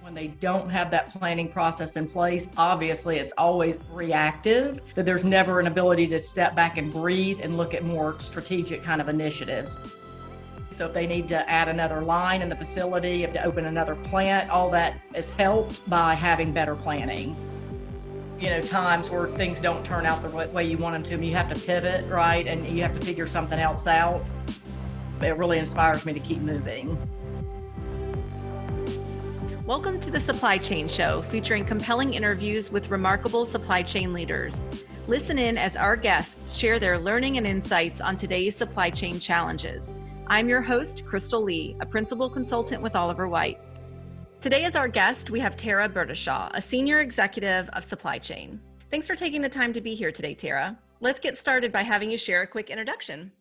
when they don't have that planning process in place, obviously it's always reactive, that there's never an ability to step back and breathe and look at more strategic kind of initiatives. So if they need to add another line in the facility, if to open another plant, all that is helped by having better planning. You know, times where things don't turn out the way you want them to, and you have to pivot, right? And you have to figure something else out. It really inspires me to keep moving. Welcome to the Supply Chain Show, featuring compelling interviews with remarkable supply chain leaders. Listen in as our guests share their learning and insights on today's supply chain challenges. I'm your host, Crystal Lee, a principal consultant with Oliver Wight. Today, as our guest, we have Tara Burdeshaw, a senior executive of supply chain. Thanks for taking the time to be here today, Tara. Let's get started by having you share a quick introduction.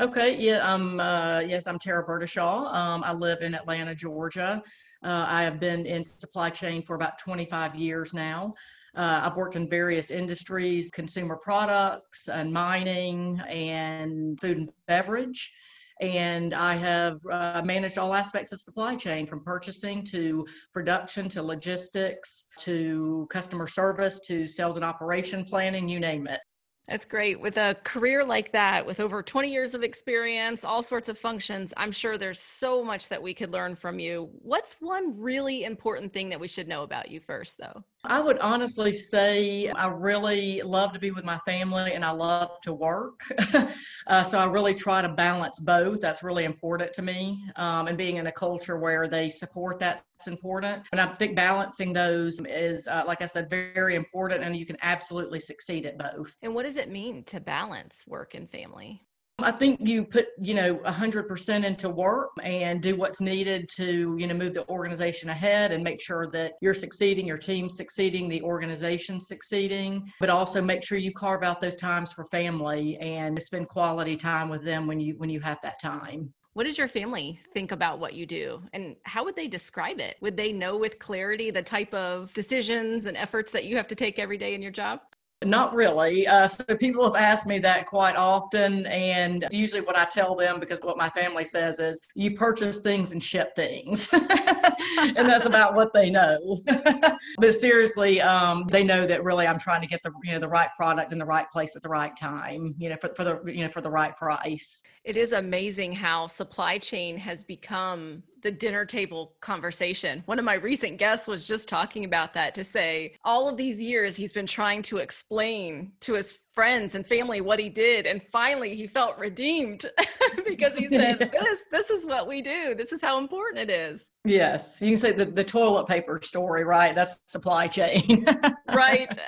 Okay, yeah, um, uh, yes, I'm Tara Burdeshaw. Um, I live in Atlanta, Georgia. Uh, I have been in supply chain for about 25 years now. Uh, I've worked in various industries, consumer products and mining and food and beverage. And I have uh, managed all aspects of supply chain from purchasing to production to logistics to customer service to sales and operation planning, you name it. That's great. With a career like that, with over 20 years of experience, all sorts of functions, I'm sure there's so much that we could learn from you. What's one really important thing that we should know about you first, though? I would honestly say I really love to be with my family and I love to work. uh, so I really try to balance both. That's really important to me. Um, and being in a culture where they support that's important. And I think balancing those is, uh, like I said, very important. And you can absolutely succeed at both. And what does it mean to balance work and family? I think you put, you know, 100% into work and do what's needed to, you know, move the organization ahead and make sure that you're succeeding, your team's succeeding, the organization's succeeding, but also make sure you carve out those times for family and spend quality time with them when you when you have that time. What does your family think about what you do and how would they describe it? Would they know with clarity the type of decisions and efforts that you have to take every day in your job? Not really. Uh, so people have asked me that quite often. And usually, what I tell them, because what my family says is, you purchase things and ship things. and that's about what they know. but seriously, um, they know that really I'm trying to get the you know the right product in the right place at the right time. You know, for, for the you know for the right price. It is amazing how supply chain has become the dinner table conversation. One of my recent guests was just talking about that to say all of these years he's been trying to explain to his friends and family what he did and finally he felt redeemed because he said this this is what we do. This is how important it is. Yes, you can say the, the toilet paper story, right? That's supply chain. right.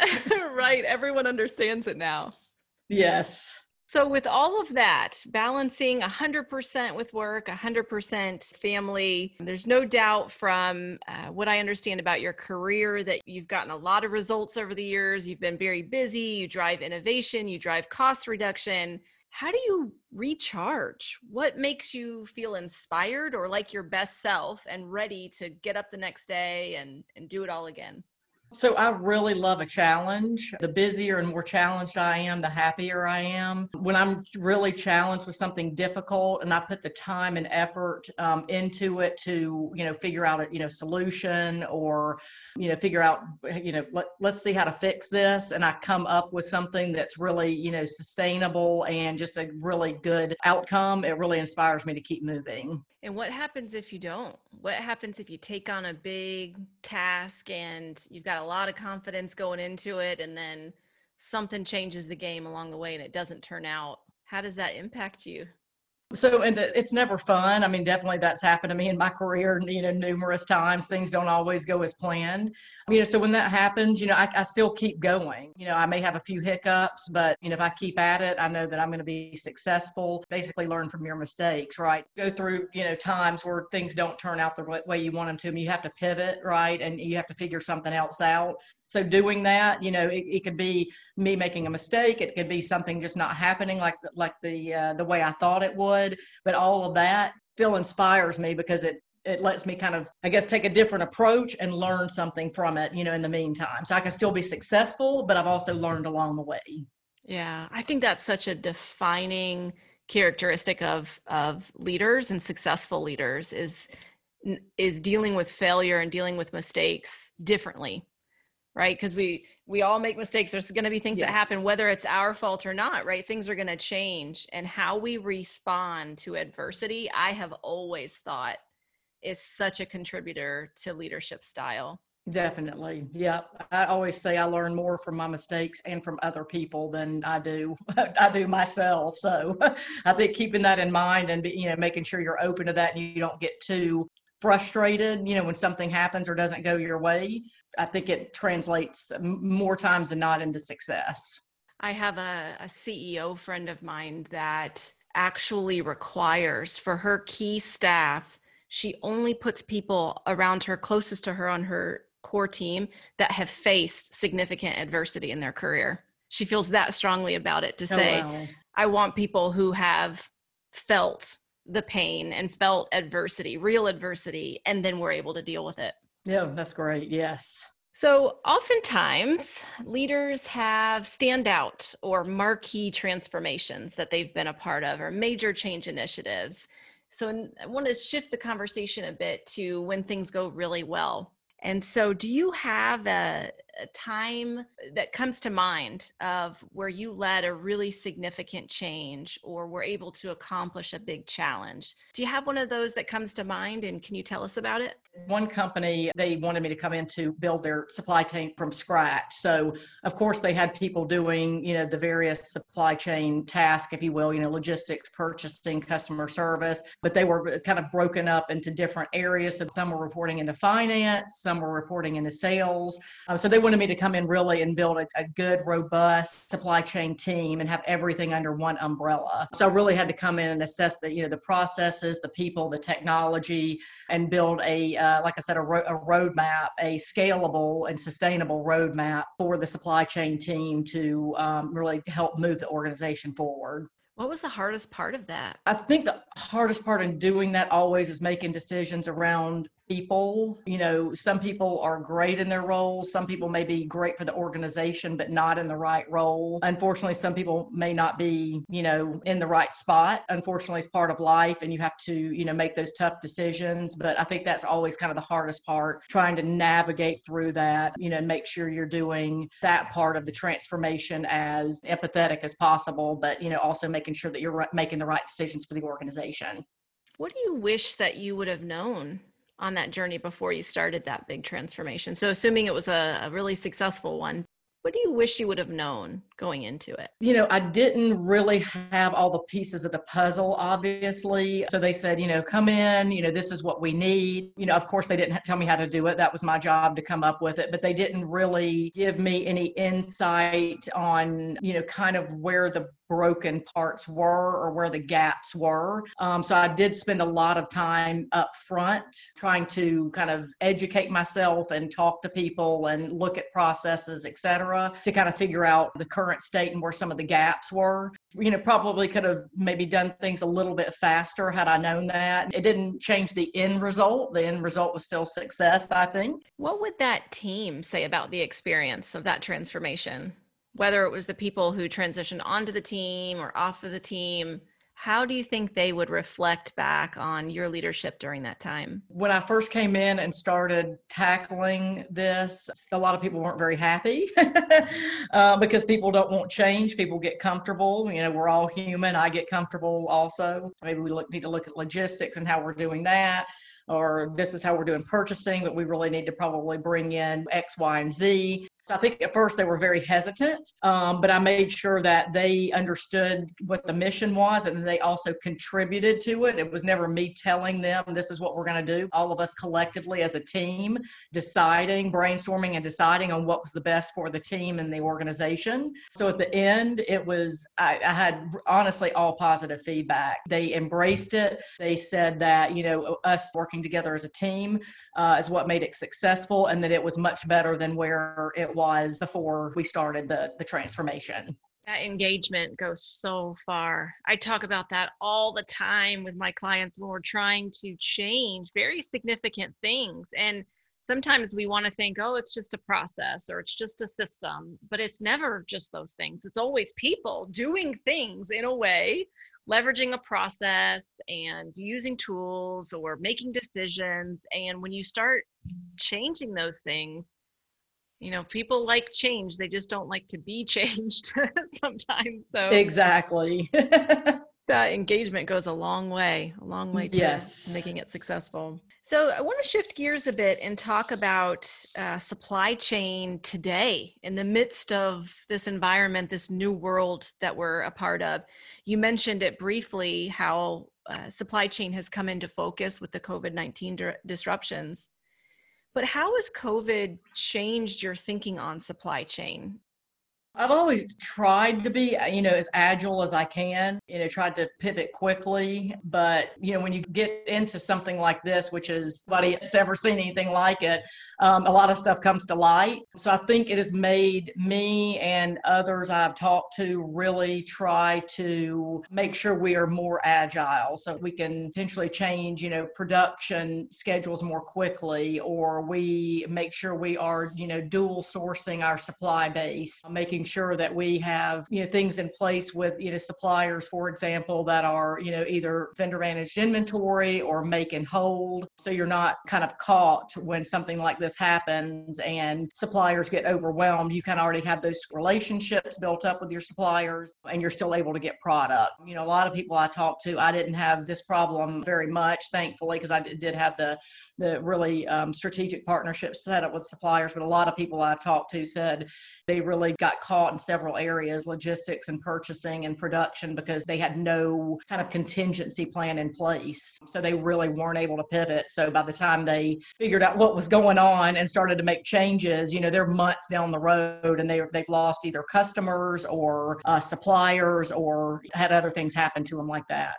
right. Everyone understands it now. Yes. So, with all of that, balancing 100% with work, 100% family, there's no doubt from uh, what I understand about your career that you've gotten a lot of results over the years. You've been very busy, you drive innovation, you drive cost reduction. How do you recharge? What makes you feel inspired or like your best self and ready to get up the next day and, and do it all again? So I really love a challenge. The busier and more challenged I am, the happier I am. When I'm really challenged with something difficult and I put the time and effort um, into it to, you know, figure out a, you know, solution or, you know, figure out, you know, let, let's see how to fix this. And I come up with something that's really, you know, sustainable and just a really good outcome. It really inspires me to keep moving. And what happens if you don't? What happens if you take on a big task and you've got a lot of confidence going into it and then something changes the game along the way and it doesn't turn out? How does that impact you? So, and it's never fun. I mean, definitely that's happened to me in my career, you know, numerous times. Things don't always go as planned. You know, so when that happens, you know, I, I still keep going. You know, I may have a few hiccups, but, you know, if I keep at it, I know that I'm going to be successful. Basically, learn from your mistakes, right? Go through, you know, times where things don't turn out the way you want them to. And you have to pivot, right? And you have to figure something else out. So doing that, you know, it, it could be me making a mistake. It could be something just not happening like like the uh, the way I thought it would. But all of that still inspires me because it it lets me kind of i guess take a different approach and learn something from it you know in the meantime so i can still be successful but i've also learned along the way yeah i think that's such a defining characteristic of of leaders and successful leaders is is dealing with failure and dealing with mistakes differently right because we we all make mistakes there's going to be things yes. that happen whether it's our fault or not right things are going to change and how we respond to adversity i have always thought is such a contributor to leadership style Definitely. Yeah. I always say I learn more from my mistakes and from other people than I do I do myself. So I think keeping that in mind and you know making sure you're open to that and you don't get too frustrated, you know, when something happens or doesn't go your way, I think it translates more times than not into success. I have a, a CEO friend of mine that actually requires for her key staff she only puts people around her closest to her on her core team that have faced significant adversity in their career. She feels that strongly about it to oh, say, wow. I want people who have felt the pain and felt adversity, real adversity, and then we're able to deal with it. Yeah, that's great. Yes. So, oftentimes, leaders have standout or marquee transformations that they've been a part of or major change initiatives. So, I want to shift the conversation a bit to when things go really well. And so, do you have a, a, time that comes to mind of where you led a really significant change or were able to accomplish a big challenge? Do you have one of those that comes to mind and can you tell us about it? One company, they wanted me to come in to build their supply chain from scratch. So, of course, they had people doing, you know, the various supply chain tasks, if you will, you know, logistics, purchasing, customer service, but they were kind of broken up into different areas. So, some were reporting into finance, some were reporting into sales. Um, so, they wanted me to come in really and build a, a good, robust supply chain team and have everything under one umbrella. So, I really had to come in and assess the, you know, the processes, the people, the technology, and build a, uh, like I said, a, ro- a roadmap, a scalable and sustainable roadmap for the supply chain team to um, really help move the organization forward. What was the hardest part of that? I think the hardest part in doing that always is making decisions around people. You know, some people are great in their roles. Some people may be great for the organization, but not in the right role. Unfortunately, some people may not be, you know, in the right spot. Unfortunately, it's part of life and you have to, you know, make those tough decisions. But I think that's always kind of the hardest part, trying to navigate through that, you know, make sure you're doing that part of the transformation as empathetic as possible, but, you know, also making sure that you're making the right decisions for the organization. What do you wish that you would have known on that journey before you started that big transformation? So, assuming it was a, a really successful one, what do you wish you would have known going into it? You know, I didn't really have all the pieces of the puzzle, obviously. So they said, you know, come in, you know, this is what we need. You know, of course, they didn't tell me how to do it. That was my job to come up with it, but they didn't really give me any insight on, you know, kind of where the broken parts were or where the gaps were. Um, so I did spend a lot of time up front trying to kind of educate myself and talk to people and look at processes, et cetera, to kind of figure out the current state and where some of the gaps were. You know, probably could have maybe done things a little bit faster had I known that. It didn't change the end result. The end result was still success, I think. What would that team say about the experience of that transformation? Whether it was the people who transitioned onto the team or off of the team how do you think they would reflect back on your leadership during that time? When I first came in and started tackling this, a lot of people weren't very happy uh, because people don't want change. People get comfortable. You know, we're all human. I get comfortable also. Maybe we look, need to look at logistics and how we're doing that or this is how we're doing purchasing, but we really need to probably bring in X, Y, and Z. So I think at first they were very hesitant, um, but I made sure that they understood what the mission was and they also contributed to it. It was never me telling them this is what we're going to do. All of us collectively as a team deciding, brainstorming, and deciding on what was the best for the team and the organization. So at the end, it was, I, I had honestly all positive feedback. They embraced it. They said that, you know, us working together as a team uh, is what made it successful and that it was much better than where it was before we started the, the transformation. That engagement goes so far. I talk about that all the time with my clients when we're trying to change very significant things. And sometimes we want to think, oh, it's just a process or it's just a system, but it's never just those things. It's always people doing things in a way leveraging a process and using tools or making decisions. And when you start changing those things, you know, people like change. They just don't like to be changed sometimes. So, exactly. that engagement goes a long way, a long way to yes. making it successful. So, I want to shift gears a bit and talk about uh, supply chain today in the midst of this environment, this new world that we're a part of. You mentioned it briefly how uh, supply chain has come into focus with the COVID 19 di- disruptions. But how has COVID changed your thinking on supply chain? I've always tried to be, you know, as agile as I can, you know, tried to pivot quickly. But, you know, when you get into something like this, which is nobody has ever seen anything like it, um, a lot of stuff comes to light. So I think it has made me and others I've talked to really try to make sure we are more agile so we can potentially change, you know, production schedules more quickly, or we make sure we are, you know, dual sourcing our supply base, making sure that we have you know things in place with you know suppliers for example that are you know either vendor managed inventory or make and hold so you're not kind of caught when something like this happens and suppliers get overwhelmed you kind of already have those relationships built up with your suppliers and you're still able to get product you know a lot of people i talk to i didn't have this problem very much thankfully because i did have the the really um, strategic partnerships set up with suppliers. But a lot of people I've talked to said they really got caught in several areas logistics and purchasing and production because they had no kind of contingency plan in place. So they really weren't able to pivot. So by the time they figured out what was going on and started to make changes, you know, they're months down the road and they, they've lost either customers or uh, suppliers or had other things happen to them like that.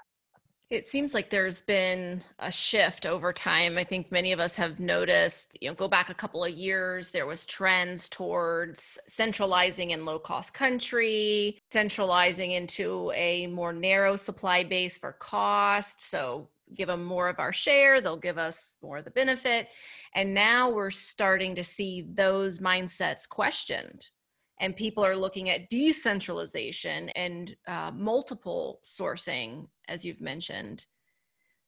It seems like there's been a shift over time. I think many of us have noticed, you know, go back a couple of years, there was trends towards centralizing in low cost country, centralizing into a more narrow supply base for cost. So give them more of our share, they'll give us more of the benefit. And now we're starting to see those mindsets questioned and people are looking at decentralization and uh, multiple sourcing, as you've mentioned.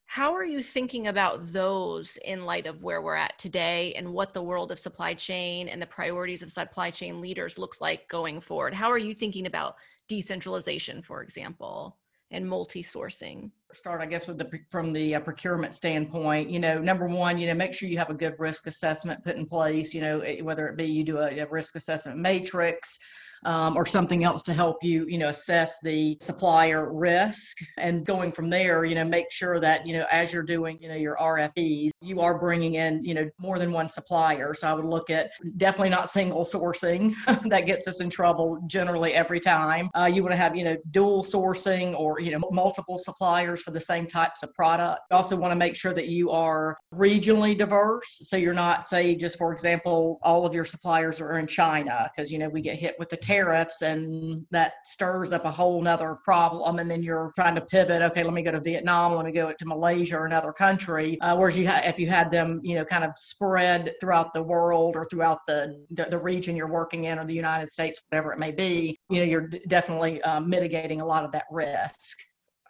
How are you thinking about those in light of where we're at today and what the world of supply chain and the priorities of supply chain leaders looks like going forward? How are you thinking about decentralization, for example, and multi sourcing? start i guess with the from the uh, procurement standpoint you know number one you know make sure you have a good risk assessment put in place you know eh, whether it be you do a, a risk assessment matrix um, or something else to help you, you know, assess the supplier risk. And going from there, you know, make sure that, you know, as you're doing, you know, your RFPs, you are bringing in, you know, more than one supplier. So I would look at definitely not single sourcing. that gets us in trouble generally every time. Uh, you want to have, you know, dual sourcing or, you know, multiple suppliers for the same types of product. You also want to make sure that you are regionally diverse. So you're not, say, just for example, all of your suppliers are in China because, you know, we get hit with the tariffs and that stirs up a whole nother problem and then you're trying to pivot okay let me go to vietnam let me go to malaysia or another country uh, whereas you ha- if you had them you know kind of spread throughout the world or throughout the, the, the region you're working in or the united states whatever it may be you know you're d- definitely um, mitigating a lot of that risk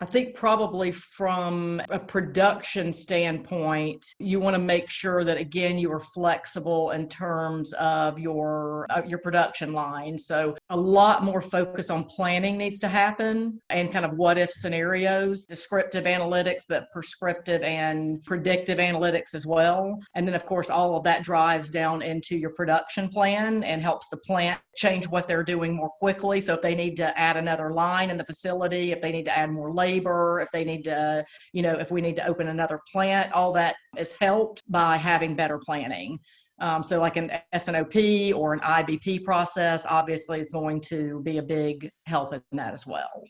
I think probably from a production standpoint, you want to make sure that again you are flexible in terms of your uh, your production line. So a lot more focus on planning needs to happen and kind of what if scenarios, descriptive analytics, but prescriptive and predictive analytics as well. And then of course all of that drives down into your production plan and helps the plant change what they're doing more quickly. So if they need to add another line in the facility, if they need to add more labor labor, if they need to, you know, if we need to open another plant, all that is helped by having better planning. Um, so, like an S&OP or an IBP process, obviously, is going to be a big help in that as well.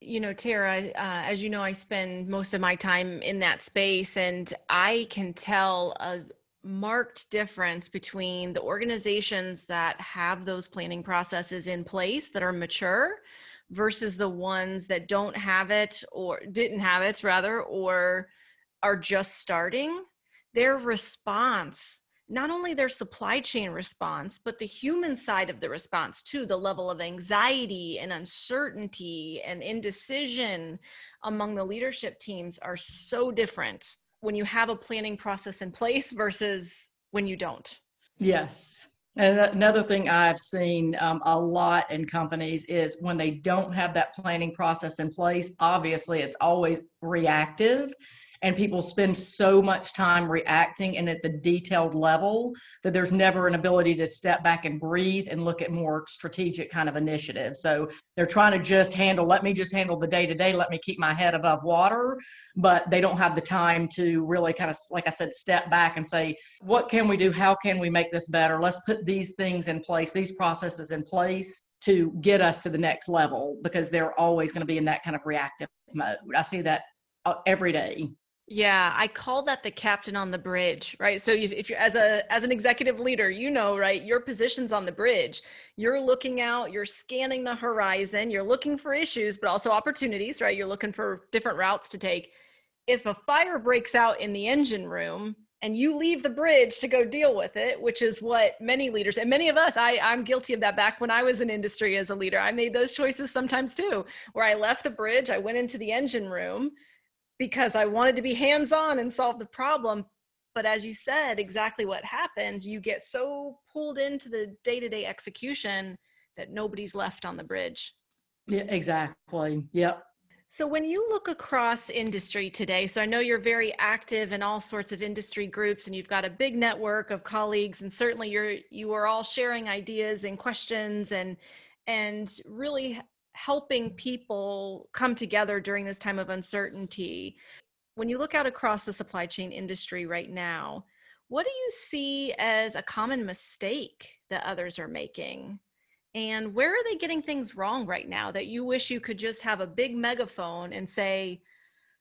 You know, Tara, uh, as you know, I spend most of my time in that space, and I can tell a marked difference between the organizations that have those planning processes in place that are mature versus the ones that don't have it or didn't have it rather or are just starting their response not only their supply chain response, but the human side of the response too, the level of anxiety and uncertainty and indecision among the leadership teams are so different when you have a planning process in place versus when you don't. Yes. And another thing I've seen um, a lot in companies is when they don't have that planning process in place, obviously it's always reactive and people spend so much time reacting and at the detailed level that there's never an ability to step back and breathe and look at more strategic kind of initiatives. So they're trying to just handle let me just handle the day to day let me keep my head above water but they don't have the time to really kind of like i said step back and say what can we do? How can we make this better? Let's put these things in place these processes in place to get us to the next level because they're always going to be in that kind of reactive mode. I see that uh, every day yeah, I call that the captain on the bridge, right? So if, you're as a as an executive leader, you know, right, your position's on the bridge. You're looking out, you're scanning the horizon, you're looking for issues, but also opportunities, right? You're looking for different routes to take. If a fire breaks out in the engine room and you leave the bridge to go deal with it, which is what many leaders and many of us, I, I'm guilty of that back when I was in industry as a leader. I made those choices sometimes too, where I left the bridge, I went into the engine room because I wanted to be hands on and solve the problem. But as you said, exactly what happens, you get so pulled into the day to day execution that nobody's left on the bridge. Yeah, exactly. Yep. So when you look across industry today, so I know you're very active in all sorts of industry groups and you've got a big network of colleagues and certainly you're you are all sharing ideas and questions and and really helping people come together during this time of uncertainty. When you look out across the supply chain industry right now, what do you see as a common mistake that others are making? And where are they getting things wrong right now that you wish you could just have a big megaphone and say,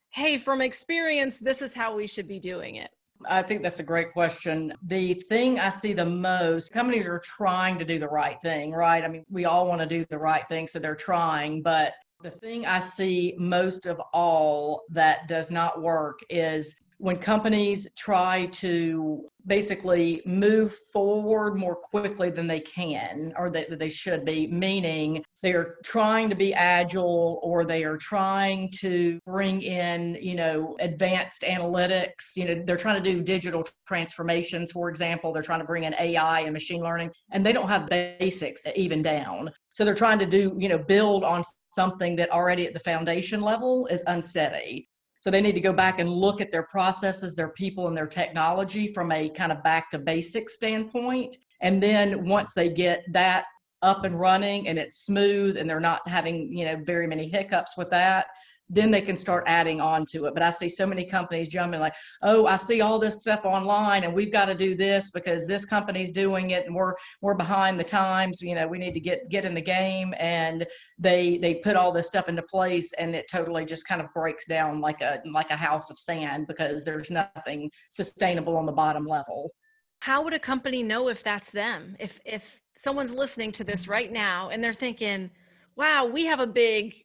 hey, from experience, this is how we should be doing it? I think that's a great question. The thing I see the most, companies are trying to do the right thing, right? I mean, we all want to do the right thing, so they're trying. But the thing I see most of all that does not work is when companies try to basically move forward more quickly than they can or that they should be meaning they're trying to be agile or they are trying to bring in you know advanced analytics you know they're trying to do digital transformations for example they're trying to bring in ai and machine learning and they don't have basics even down. So they're trying to do you know build on something that already at the foundation level is unsteady so they need to go back and look at their processes, their people, and their technology from a kind of back to basic standpoint. And then once they get that up and running and it's smooth and they're not having, you know, very many hiccups with that, then they can start adding on to it. But I see so many companies jumping like, oh, I see all this stuff online and we've got to do this because this company's doing it and we're we're behind the times. You know, we need to get get in the game and they they put all this stuff into place and it totally just kind of breaks down like a like a house of sand because there's nothing sustainable on the bottom level. How would a company know if that's them? If if someone's listening to this right now and they're thinking, wow, we have a big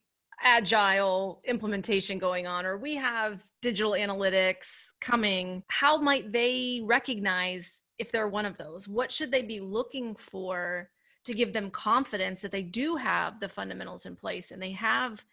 agile implementation going on or we have digital analytics coming how might they recognize if they're one of those? What should they be looking for to give them confidence that they do have the fundamentals in place and they have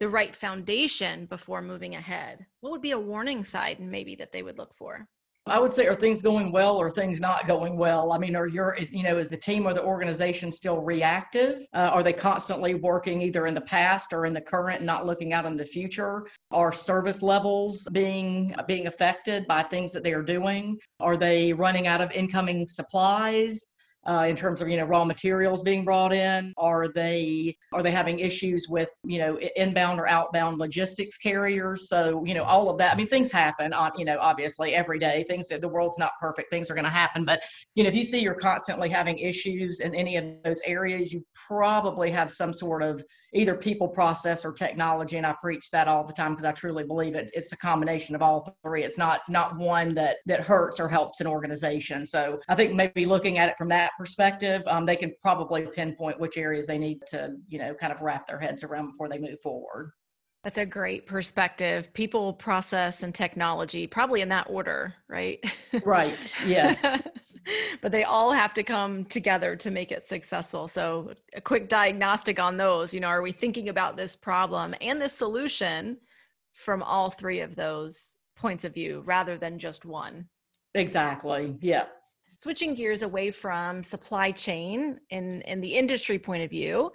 the right foundation before moving ahead? What would be a warning sign maybe that they would look for I would say, are things going well or things not going well? I mean, are your, is, you know, is the team or the organization still reactive? Uh, are they constantly working either in the past or in the current, not looking out in the future? Are service levels being being affected by things that they are doing? Are they running out of incoming supplies? Uh, in terms of you know raw materials being brought in? Are they are they having issues with you know inbound or outbound logistics carriers? So you know all of that i mean things happen on you know obviously every day things the world's not perfect things are going to happen but you know if you see you're constantly having issues in any of those areas you probably have some sort of either people process or technology and i preach that all the time because i truly believe it it's a combination of all three it's not not one that that hurts or helps an organization so i think maybe looking at it from that perspective um, they can probably pinpoint which areas they need to you know kind of wrap their heads around before they move forward that's a great perspective. People, process, and technology, probably in that order, right? Right. Yes. but they all have to come together to make it successful. So, a quick diagnostic on those. You know, are we thinking about this problem and this solution from all three of those points of view rather than just one? Exactly. Yeah. Switching gears away from supply chain in, in the industry point of view,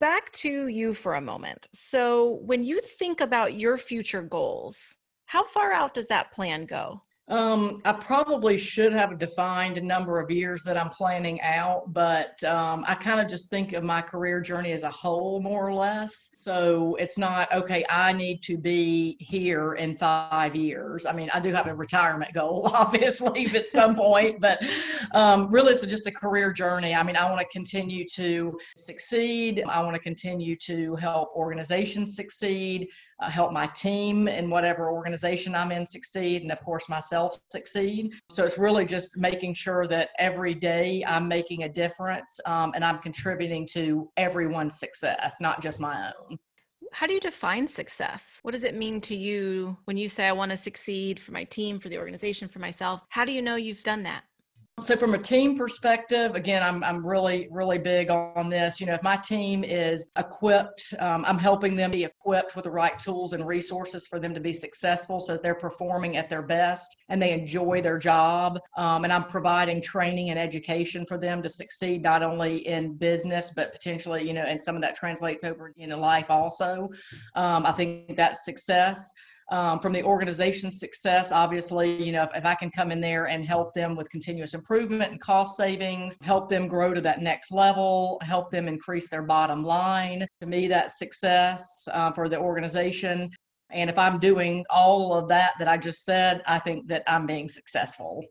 back to you for a moment. So, when you think about your future goals, how far out does that plan go? Um, I probably should have a defined number of years that I'm planning out, but um, I kind of just think of my career journey as a whole, more or less. So it's not, okay, I need to be here in five years. I mean, I do have a retirement goal, obviously, at some point, but um, really it's just a career journey. I mean, I want to continue to succeed, I want to continue to help organizations succeed uh, help my team in whatever organization I'm in succeed, and of course myself succeed. So it's really just making sure that every day I'm making a difference um, and I'm contributing to everyone's success, not just my own. How do you define success? What does it mean to you when you say, I want to succeed for my team, for the organization, for myself? How do you know you've done that? So from a team perspective, again, I'm, I'm really, really big on this. You know, if my team is equipped, um, I'm helping them be equipped with the right tools and resources for them to be successful so that they're performing at their best and they enjoy their job. Um, and I'm providing training and education for them to succeed not only in business, but potentially, you know, and some of that translates over in life also. Um, I think that's success um, from the organization success obviously you know if, if, i can come in there and help them with continuous improvement and cost savings help them grow to that next level help them increase their bottom line to me that's success uh, for the organization. And if i'm doing all of that that i just said i think that i'm being successful.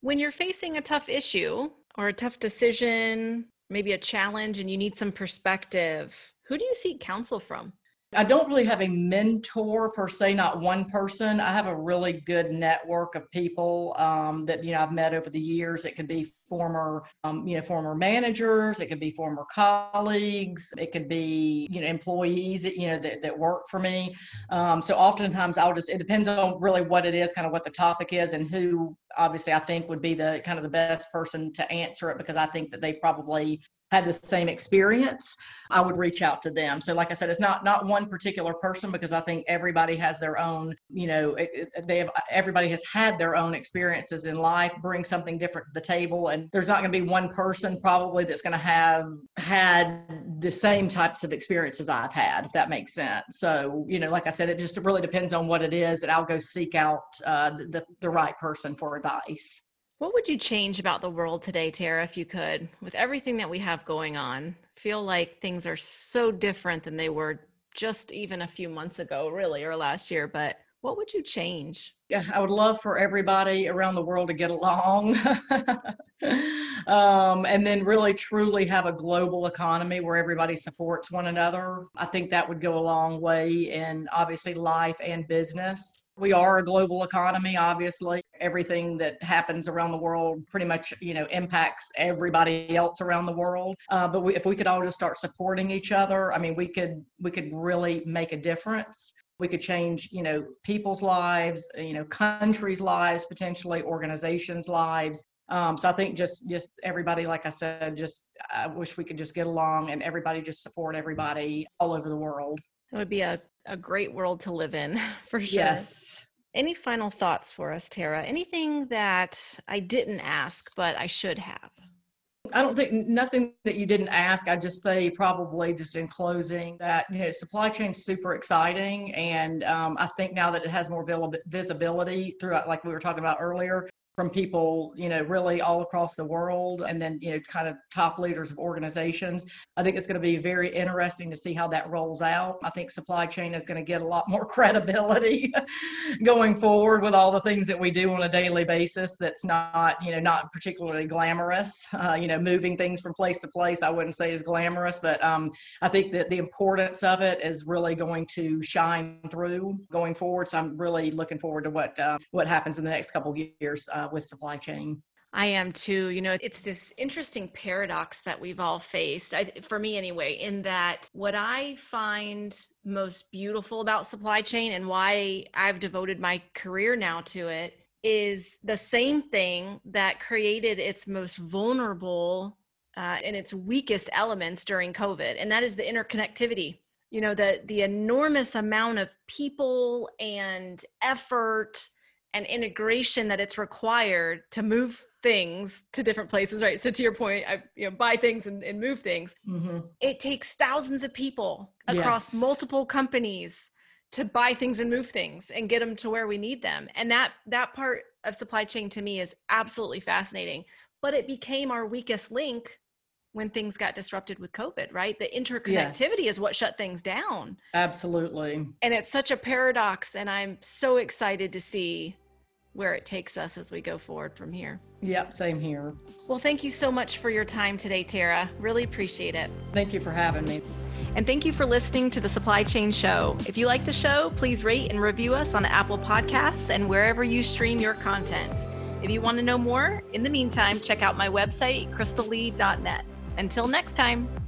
When you're facing a tough issue or a tough decision maybe a challenge and you need some perspective who do you seek counsel from I don't really have a mentor per se, not one person. I have a really good network of people um, that you know I've met over the years. It could be former, um, you know, former managers. It could be former colleagues. It could be you know employees that you know that, that work for me. Um, so oftentimes I'll just it depends on really what it is, kind of what the topic is, and who obviously I think would be the kind of the best person to answer it because I think that they probably had the same experience i would reach out to them. So like i said it's not not one particular person because i think everybody has their own you know they have everybody has had their own experiences in life bring something different to the table and there's not going to be one person probably that's going to have had the same types of experiences i've had if that makes sense. So you know like i said it just really depends on what it is that i'll go seek out uh, the, the right person for advice what would you change about the world today, Tara, if you could, with everything that we have going on? Feel like things are so different than they were just even a few months ago, really, or last year. But what would you change? Yeah, I would love for everybody around the world to get along. um, and then really truly have a global economy where everybody supports one another. I think that would go a long way in obviously life and business. We are a global economy, obviously. Everything that happens around the world pretty much, you know, impacts everybody else around the world. Uh, but we, if we could all just start supporting each other, I mean, we could we could really make a difference. We could change, you know, people's lives, you know, countries' lives, potentially organizations' lives. Um, so I think just just everybody, like I said, just I wish we could just get along and everybody just support everybody all over the world. It would be a a great world to live in for sure. Yes. Any final thoughts for us, Tara? Anything that I didn't ask, but I should have? I don't think nothing that you didn't ask. I just say probably just in closing that you know supply chain is super exciting, and um, I think now that it has more visibility throughout, like we were talking about earlier, from people, you know, really all across the world, and then, you know, kind of top leaders of organizations. I think it's going to be very interesting to see how that rolls out. I think supply chain is going to get a lot more credibility going forward with all the things that we do on a daily basis that's not, you know, not particularly glamorous. Uh, you know, moving things from place to place, I wouldn't say is glamorous, but um, I think that the importance of it is really going to shine through going forward. So I'm really looking forward to what uh, what happens in the next couple of years. Uh, uh, with supply chain. I am too. You know, it's this interesting paradox that we've all faced, I, for me anyway, in that what I find most beautiful about supply chain and why I've devoted my career now to it is the same thing that created its most vulnerable uh, and its weakest elements during COVID, and that is the interconnectivity. You know, the the enormous amount of people and effort and integration that it's required to move things to different places, right? So to your point, I you know buy things and, and move things. Mm-hmm. It takes thousands of people across yes. multiple companies to buy things and move things and get them to where we need them. And that that part of supply chain to me is absolutely fascinating. But it became our weakest link when things got disrupted with COVID, right? The interconnectivity yes. is what shut things down. Absolutely. And it's such a paradox. And I'm so excited to see where it takes us as we go forward from here. Yep, same here. Well, thank you so much for your time today, Tara. Really appreciate it. Thank you for having me. And thank you for listening to the Supply Chain Show. If you like the show, please rate and review us on Apple Podcasts and wherever you stream your content. If you want to know more, in the meantime, check out my website, crystallee.net. Until next time.